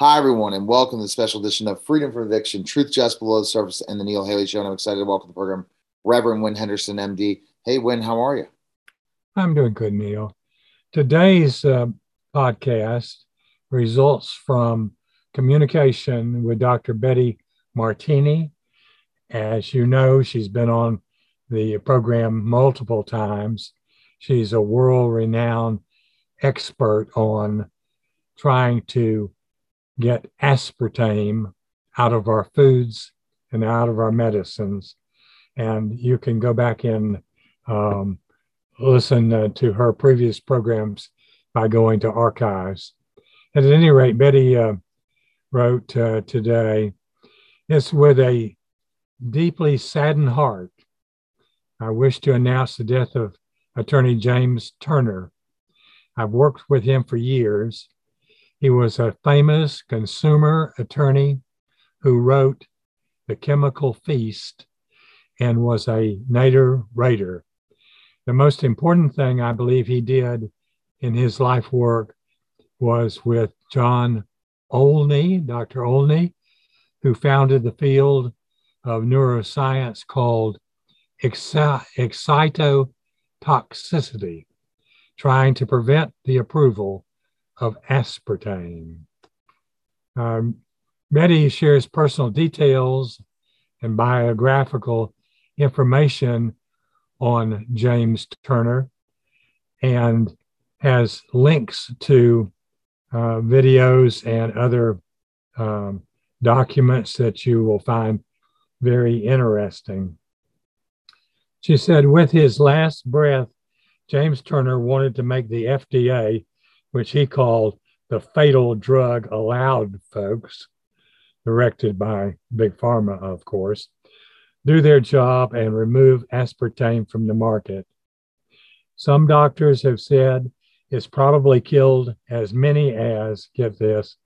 Hi, everyone, and welcome to the special edition of Freedom from Addiction, Truth Just Below the Surface, and the Neil Haley Show. And I'm excited to welcome to the program Reverend Winn Henderson, MD. Hey, Winn, how are you? I'm doing good, Neil. Today's uh, podcast results from communication with Dr. Betty Martini. As you know, she's been on the program multiple times. She's a world renowned expert on trying to get aspartame out of our foods and out of our medicines. And you can go back and um, listen uh, to her previous programs by going to archives. at any rate, Betty uh, wrote uh, today, it's with a deeply saddened heart. I wish to announce the death of attorney James Turner. I've worked with him for years he was a famous consumer attorney who wrote The Chemical Feast and was a Nader Raider. The most important thing I believe he did in his life work was with John Olney, Dr. Olney, who founded the field of neuroscience called excitotoxicity, trying to prevent the approval of aspartame. Um, Betty shares personal details and biographical information on James Turner and has links to uh, videos and other um, documents that you will find very interesting. She said, with his last breath, James Turner wanted to make the FDA which he called the fatal drug allowed folks, directed by Big Pharma, of course, do their job and remove aspartame from the market. Some doctors have said it's probably killed as many as, get this,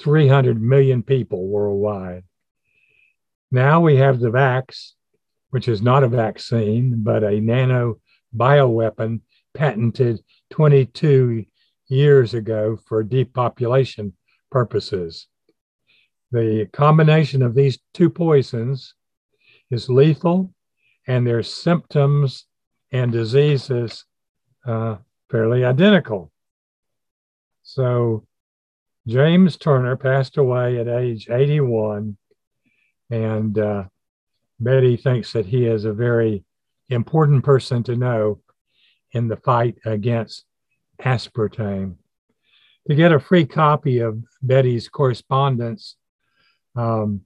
300 million people worldwide. Now we have the Vax, which is not a vaccine, but a nano bioweapon patented 22 years ago for depopulation purposes. The combination of these two poisons is lethal, and their symptoms and diseases uh, fairly identical. So, James Turner passed away at age 81, and uh, Betty thinks that he is a very important person to know in the fight against aspartame. To get a free copy of Betty's correspondence um,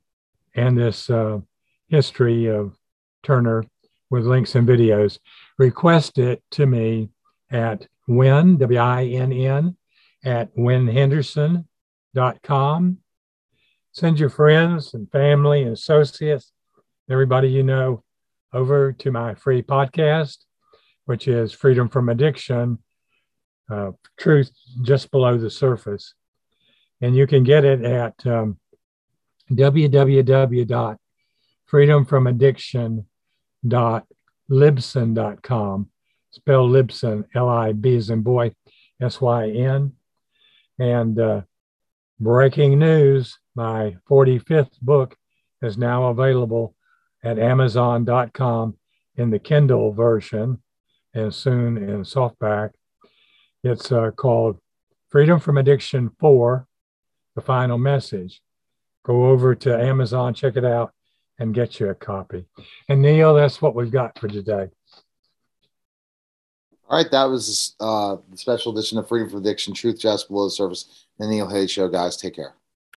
and this uh, history of Turner with links and videos, request it to me at winn, W-I-N-N, at winnhenderson.com. Send your friends and family and associates, everybody you know, over to my free podcast, which is Freedom from Addiction uh, truth just below the surface. And you can get it at um, www.freedomfromaddiction.libsyn.com. Spell Libsyn, L I B as in boy, S Y N. And uh, breaking news my 45th book is now available at Amazon.com in the Kindle version and soon in softback. It's uh, called Freedom from Addiction 4 The Final Message. Go over to Amazon, check it out, and get you a copy. And Neil, that's what we've got for today. All right, that was uh, the special edition of Freedom from Addiction, Truth Just Below the Surface, the Neil Haley Show. Guys, take care.